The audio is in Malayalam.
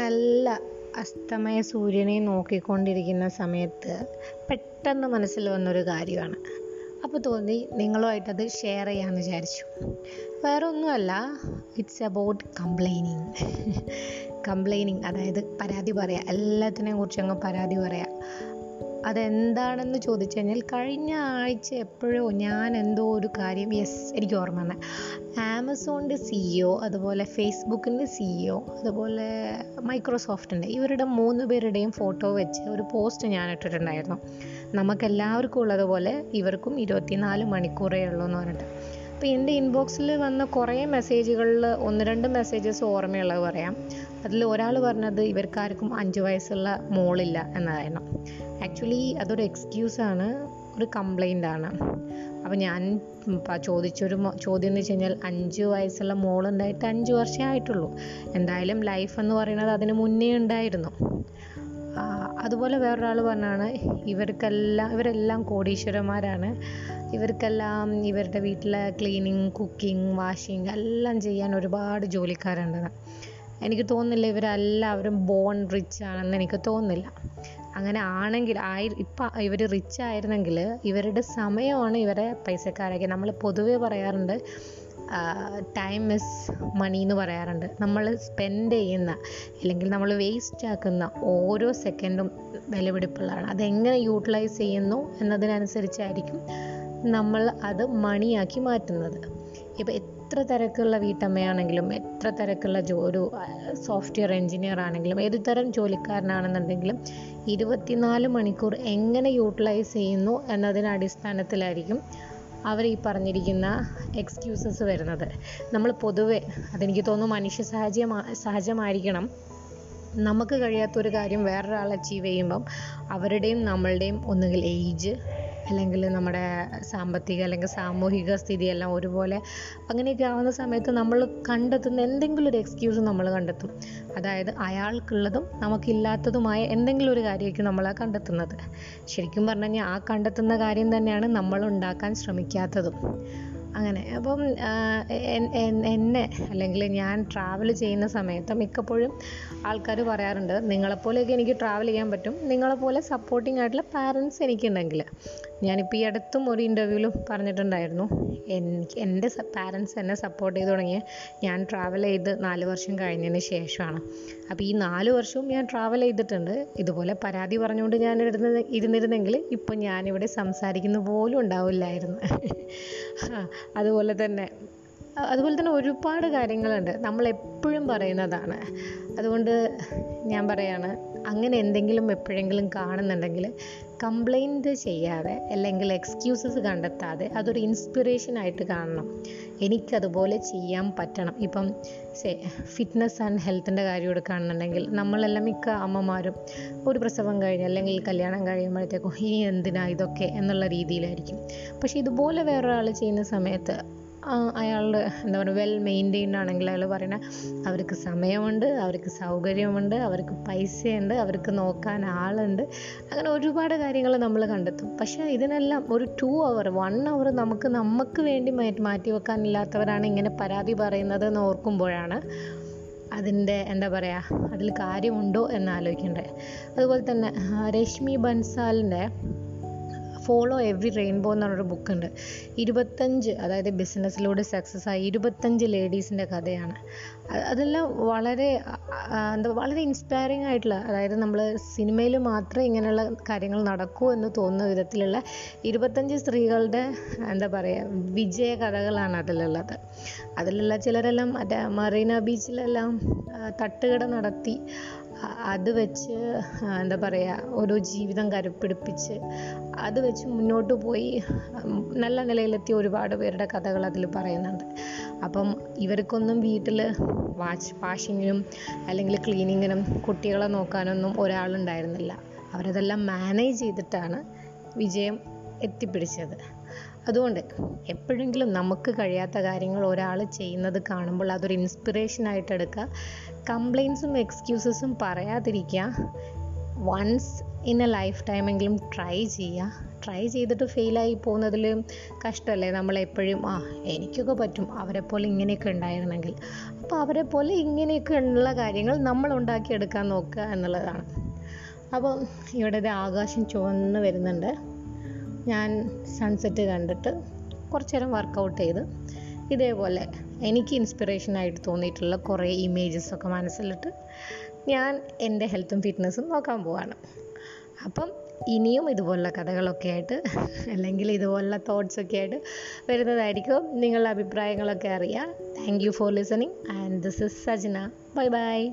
നല്ല അസ്തമയ സൂര്യനെ നോക്കിക്കൊണ്ടിരിക്കുന്ന സമയത്ത് പെട്ടെന്ന് മനസ്സിൽ വന്നൊരു കാര്യമാണ്. അപ്പോൾ തോന്നി നിങ്ങളുമായിട്ടത് ഷെയർ ചെയ്യാമെന്ന് വിചാരിച്ചു. വേറെ ഒന്നുമല്ല ഇറ്റ്സ് അബൌട്ട് കംപ്ലൈനിങ് കംപ്ലൈനിങ് അതായത് പരാതി പറയുക എല്ലാത്തിനെയും കുറിച്ച് അങ്ങ് പരാതി പറയുക അതെന്താണെന്ന് ചോദിച്ചു കഴിഞ്ഞാൽ കഴിഞ്ഞ ആഴ്ച എപ്പോഴോ ഞാൻ എന്തോ ഒരു കാര്യം യെസ് എനിക്ക് ഓർമ്മ വന്നെ. ആമസോണിന്റെ സിഇഒ അതുപോലെ ഫേസ്ബുക്കിന്റെ സിഇഒ അതുപോലെ മൈക്രോസോഫ്റ്റിന്റെ ഇവരുടെ മൂന്ന് പേരുടെയും ഫോട്ടോ വെച്ച് ഒരു പോസ്റ്റ് ഞാൻ ഇട്ടിട്ടുണ്ടായിരുന്നു. നമുക്കെല്ലാവർക്കും ഉള്ളതുപോലെ ഇവർക്കും ഇരുപത്തിനാല് മണിക്കൂറേ ഉള്ളൂ എന്ന് പറഞ്ഞിട്ട്. അപ്പോൾ എന്റെ ഇൻബോക്സിൽ വന്ന കുറേ മെസ്സേജുകളിൽ ഒന്ന് രണ്ട് മെസ്സേജസ് ഓർമ്മയുള്ളത് പറയാം. അതിൽ ഒരാൾ പറഞ്ഞത് ഇവർക്കാർക്കും അഞ്ച് വയസ്സുള്ള മോളില്ല എന്നതായിരുന്നു. ആക്ച്വലി അതൊരു എക്സ്ക്യൂസാണ് ഒരു കംപ്ലൈന്റ് ആണ്. അപ്പോൾ ഞാൻ ചോദിച്ചൊരു ചോദ്യം എന്ന് വെച്ച് കഴിഞ്ഞാൽ അഞ്ച് വയസ്സുള്ള മോളുണ്ടായിട്ട് അഞ്ച് വർഷമേ ആയിട്ടുള്ളൂ. എന്തായാലും ലൈഫ് എന്ന് പറയുന്നത് അതിന് മുന്നേ ഉണ്ടായിരുന്നു. അതുപോലെ വേറൊരാൾ പറഞ്ഞാണ് ഇവർക്കെല്ലാം ഇവരെല്ലാം കോടീശ്വരന്മാരാണ്. ഇവർക്കെല്ലാം ഇവരുടെ വീട്ടിലെ ക്ലീനിങ് കുക്കിംഗ് വാഷിംഗ് എല്ലാം ചെയ്യാൻ ഒരുപാട് ജോലിക്കാരുണ്ടെന്ന് എനിക്ക് തോന്നുന്നില്ല ഇവരെല്ലാവരും ബോൺ റിച്ച് ആണെന്ന് എനിക്ക് തോന്നുന്നില്ല. അങ്ങനെ ആണെങ്കിൽ ആയി ഇപ്പം ഇവർ റിച്ച് ആയിരുന്നെങ്കിൽ ഇവരുടെ സമയമാണ് ഇവരെ പൈസക്കാരാക്കി. നമ്മൾ പൊതുവേ പറയാറുണ്ട് ടൈം ഇസ് മണി എന്ന് പറയാറുണ്ട്. നമ്മൾ സ്പെൻഡ് ചെയ്യുന്ന അല്ലെങ്കിൽ നമ്മൾ വേസ്റ്റ് ആക്കുന്ന ഓരോ സെക്കൻഡും വിലപിടിപ്പുള്ളതാണ്. അതെങ്ങനെ യൂട്ടിലൈസ് ചെയ്യുന്നു എന്നതിനനുസരിച്ചായിരിക്കും നമ്മൾ അത് മണിയാക്കി മാറ്റുന്നത്. ഇപ്പോൾ എത്ര തിരക്കുള്ള വീട്ടമ്മയാണെങ്കിലും എത്ര തിരക്കുള്ള ജോ ഒരു സോഫ്റ്റ്വെയർ എൻജിനീയർ ആണെങ്കിലും ഏത് തരം ജോലിക്കാരനാണെന്നുണ്ടെങ്കിലും ഇരുപത്തിനാല് മണിക്കൂർ എങ്ങനെ യൂട്ടിലൈസ് ചെയ്യുന്നു എന്നതിന് അടിസ്ഥാനത്തിലായിരിക്കും അവർ ഈ പറഞ്ഞിരിക്കുന്ന എക്സ്ക്യൂസസ് വരുന്നത്. നമ്മൾ പൊതുവെ അതെനിക്ക് തോന്നുന്നു മനുഷ്യ സഹജമാ സഹജമായിരിക്കണം. നമുക്ക് കഴിയാത്തൊരു കാര്യം വേറൊരാൾ അച്ചീവ് ചെയ്യുമ്പം അവരുടെയും നമ്മളുടെയും ഒന്നുകിൽ ഏജ് അല്ലെങ്കിൽ നമ്മുടെ സാമ്പത്തിക അല്ലെങ്കിൽ സാമൂഹിക സ്ഥിതിയെല്ലാം ഒരുപോലെ അങ്ങനെയൊക്കെ ആവുന്ന സമയത്ത് നമ്മൾ കണ്ടെത്തുന്ന എന്തെങ്കിലും ഒരു എക്സ്ക്യൂസ് നമ്മൾ കണ്ടെത്തും. അതായത് അയാൾക്കുള്ളതും നമുക്കില്ലാത്തതുമായ എന്തെങ്കിലും ഒരു കാര്യമായിരിക്കും നമ്മൾ ആ കണ്ടെത്തുന്നത്. ശരിക്കും പറഞ്ഞു കഴിഞ്ഞാൽ ആ കണ്ടെത്തുന്ന കാര്യം തന്നെയാണ് നമ്മൾ ഉണ്ടാക്കാൻ ശ്രമിക്കാത്തതും. അങ്ങനെ. അപ്പം എന്നെ അല്ലെങ്കിൽ ഞാൻ ട്രാവൽ ചെയ്യുന്ന സമയത്ത് മിക്കപ്പോഴും ആൾക്കാർ പറയാറുണ്ട് നിങ്ങളെപ്പോലെയൊക്കെ എനിക്ക് ട്രാവൽ ചെയ്യാൻ പറ്റും. നിങ്ങളെപ്പോലെ സപ്പോർട്ടിംഗ് ആയിട്ടുള്ള പാരൻസ് എനിക്കുണ്ടെങ്കിൽ ഞാനിപ്പോൾ ഈ അടുത്തും ഒരു ഇന്റർവ്യൂവിലും പറഞ്ഞിട്ടുണ്ടായിരുന്നു. എനിക്ക് എന്റെ പാരൻസ് എന്നെ സപ്പോർട്ട് ചെയ്ത് തുടങ്ങിയ ഞാൻ ട്രാവൽ ചെയ്ത് നാല് വർഷം കഴിഞ്ഞതിന് ശേഷമാണ്. അപ്പോൾ ഈ നാല് വർഷവും ഞാൻ ട്രാവൽ ചെയ്തിട്ടുണ്ട്. ഇതുപോലെ പരാതി പറഞ്ഞുകൊണ്ട് ഞാൻ ഇരുന്ന് ഇരുന്നിരുന്നെങ്കിൽ ഇപ്പം ഞാനിവിടെ സംസാരിക്കുന്ന പോലും ഉണ്ടാവില്ലായിരുന്നു. അതുപോലെ തന്നെ അതുപോലെ തന്നെ ഒരുപാട് കാര്യങ്ങളുണ്ട്. നമ്മൾ എപ്പോഴും പറയുന്നതാണ്. അതുകൊണ്ട് ഞാൻ പറയാണ് അങ്ങനെ എന്തെങ്കിലും എപ്പോഴെങ്കിലും കാണുന്നുണ്ടെങ്കിൽ കംപ്ലൈന്റ് ചെയ്യാതെ അല്ലെങ്കിൽ എക്സ്ക്യൂസസ് കണ്ടെത്താതെ അതൊരു ഇൻസ്പിറേഷൻ ആയിട്ട് കാണണം. എനിക്കതുപോലെ ചെയ്യാൻ പറ്റണം. ഇപ്പം ഫിറ്റ്നസ് ആൻഡ് ഹെൽത്തിന്റെ കാര്യം എടുക്കുകയാണെന്നുണ്ടെങ്കിൽ നമ്മളെല്ലാം മിക്ക അമ്മമാരും ഒരു പ്രസവം കഴിഞ്ഞ് അല്ലെങ്കിൽ കല്യാണം കഴിയുമ്പോഴത്തേക്കും ഇനി എന്തിനാ ഇതൊക്കെ എന്നുള്ള രീതിയിലായിരിക്കും. പക്ഷേ ഇതുപോലെ വേറൊരാൾ ചെയ്യുന്ന സമയത്ത് അയാളുടെ എന്താ പറയുക വെൽ മെയിന്റെയിൻഡ് ആണെങ്കിൽ അയാൾ പറയുന്നത് അവർക്ക് സമയമുണ്ട് അവർക്ക് സൗകര്യമുണ്ട് അവർക്ക് പൈസയുണ്ട് അവർക്ക് നോക്കാൻ ആളുണ്ട്. അങ്ങനെ ഒരുപാട് കാര്യങ്ങൾ നമ്മൾ കണ്ടെത്തും. പക്ഷേ ഇതിനെല്ലാം ഒരു ടു അവർ വൺ അവർ നമുക്ക് നമുക്ക് വേണ്ടി മാറ്റി വെക്കാനില്ലാത്തവരാണ് ഇങ്ങനെ പരാതി പറയുന്നത് എന്ന് ഓർക്കുമ്പോഴാണ് അതിന്റെ എന്താ പറയുക അതിൽ കാര്യമുണ്ടോ എന്ന് ആലോചിക്കേണ്ടത്. അതുപോലെ തന്നെ രശ്മി ബൻസാലിന്റെ ഫോളോ എവറി റെയിൻബോ എന്ന് പറഞ്ഞൊരു ബുക്കുണ്ട് ഇരുപത്തഞ്ച് അതായത് ബിസിനസ്സിലൂടെ സക്സസ് ആയി ഇരുപത്തഞ്ച് ലേഡീസിന്റെ കഥയാണ്. അതെല്ലാം വളരെ എന്താ വളരെ ഇൻസ്പയറിംഗ് ആയിട്ടുള്ള അതായത് നമ്മൾ സിനിമയിൽ മാത്രമേ ഇങ്ങനെയുള്ള കാര്യങ്ങൾ നടക്കൂ എന്ന് തോന്നുന്ന വിധത്തിലുള്ള ഇരുപത്തഞ്ച് സ്ത്രീകളുടെ എന്താ പറയുക വിജയ കഥകളാണ് അതിലുള്ളത്. അതിലുള്ള ചിലരെല്ലാം മറ്റേ മറീന ബീച്ചിലെല്ലാം തട്ടുകട നടത്തി. അത് വെച്ച് എന്താ പറയുക ഒരു ജീവിതം കരുപ്പിടിപ്പിച്ച് അത് വെച്ച് മുന്നോട്ട് പോയി നല്ല നിലയിലെത്തിയ ഒരുപാട് പേരുടെ കഥകൾ അതിൽ പറയുന്നുണ്ട്. അപ്പം ഇവർക്കൊന്നും വീട്ടിൽ വാഷ് വാഷിങ്ങിനും അല്ലെങ്കിൽ ക്ലീനിങ്ങിനും കുട്ടികളെ നോക്കാനൊന്നും ഒരാളുണ്ടായിരുന്നില്ല. അവരതെല്ലാം മാനേജ് ചെയ്തിട്ടാണ് വിജയം എത്തിപ്പിടിച്ചത്. അതുകൊണ്ട് എപ്പോഴെങ്കിലും നമുക്ക് കഴിയാത്ത കാര്യങ്ങൾ ഒരാൾ ചെയ്യുന്നത് കാണുമ്പോൾ അതൊരു ഇൻസ്പിറേഷനായിട്ട് എടുക്കുക. കംപ്ലയിൻസും എക്സ്ക്യൂസസും പറയാതിരിക്കുക. വൺസ് ഇൻ എ ലൈഫ് ടൈമെങ്കിലും ട്രൈ ചെയ്യുക. ട്രൈ ചെയ്തിട്ട് ഫെയിലായി പോകുന്നതിൽ കഷ്ടമല്ലേ? നമ്മളെപ്പോഴും ആ എനിക്കൊക്കെ പറ്റും. അവരെ പോലെ ഇങ്ങനെയൊക്കെ ഉണ്ടായിരുന്നെങ്കിൽ. അപ്പോൾ അവരെ പോലെ ഇങ്ങനെയൊക്കെ ഉള്ള കാര്യങ്ങൾ നമ്മൾ ഉണ്ടാക്കിയെടുക്കാൻ നോക്കുക എന്നുള്ളതാണ്. അപ്പോൾ ഇവിടെ ആകാശം ചുവന്ന് വരുന്നുണ്ട്. ഞാൻ സൺസെറ്റ് കണ്ടിട്ട് കുറച്ച് നേരം വർക്കൗട്ട് ചെയ്ത് ഇതേപോലെ എനിക്ക് ഇൻസ്പിറേഷനായിട്ട് തോന്നിയിട്ടുള്ള കുറേ ഇമേജസൊക്കെ മനസ്സിലിട്ട് ഞാൻ എന്റെ ഹെൽത്തും ഫിറ്റ്നസ്സും നോക്കാൻ പോവാണ്. അപ്പം ഇനിയും ഇതുപോലുള്ള കഥകളൊക്കെ ആയിട്ട് അല്ലെങ്കിൽ ഇതുപോലുള്ള തോട്ട്സൊക്കെ ആയിട്ട് വരുന്നതായിരിക്കും നിങ്ങളുടെ അഭിപ്രായങ്ങളൊക്കെ അറിയാം thank you for listening and this is Sajana bye bye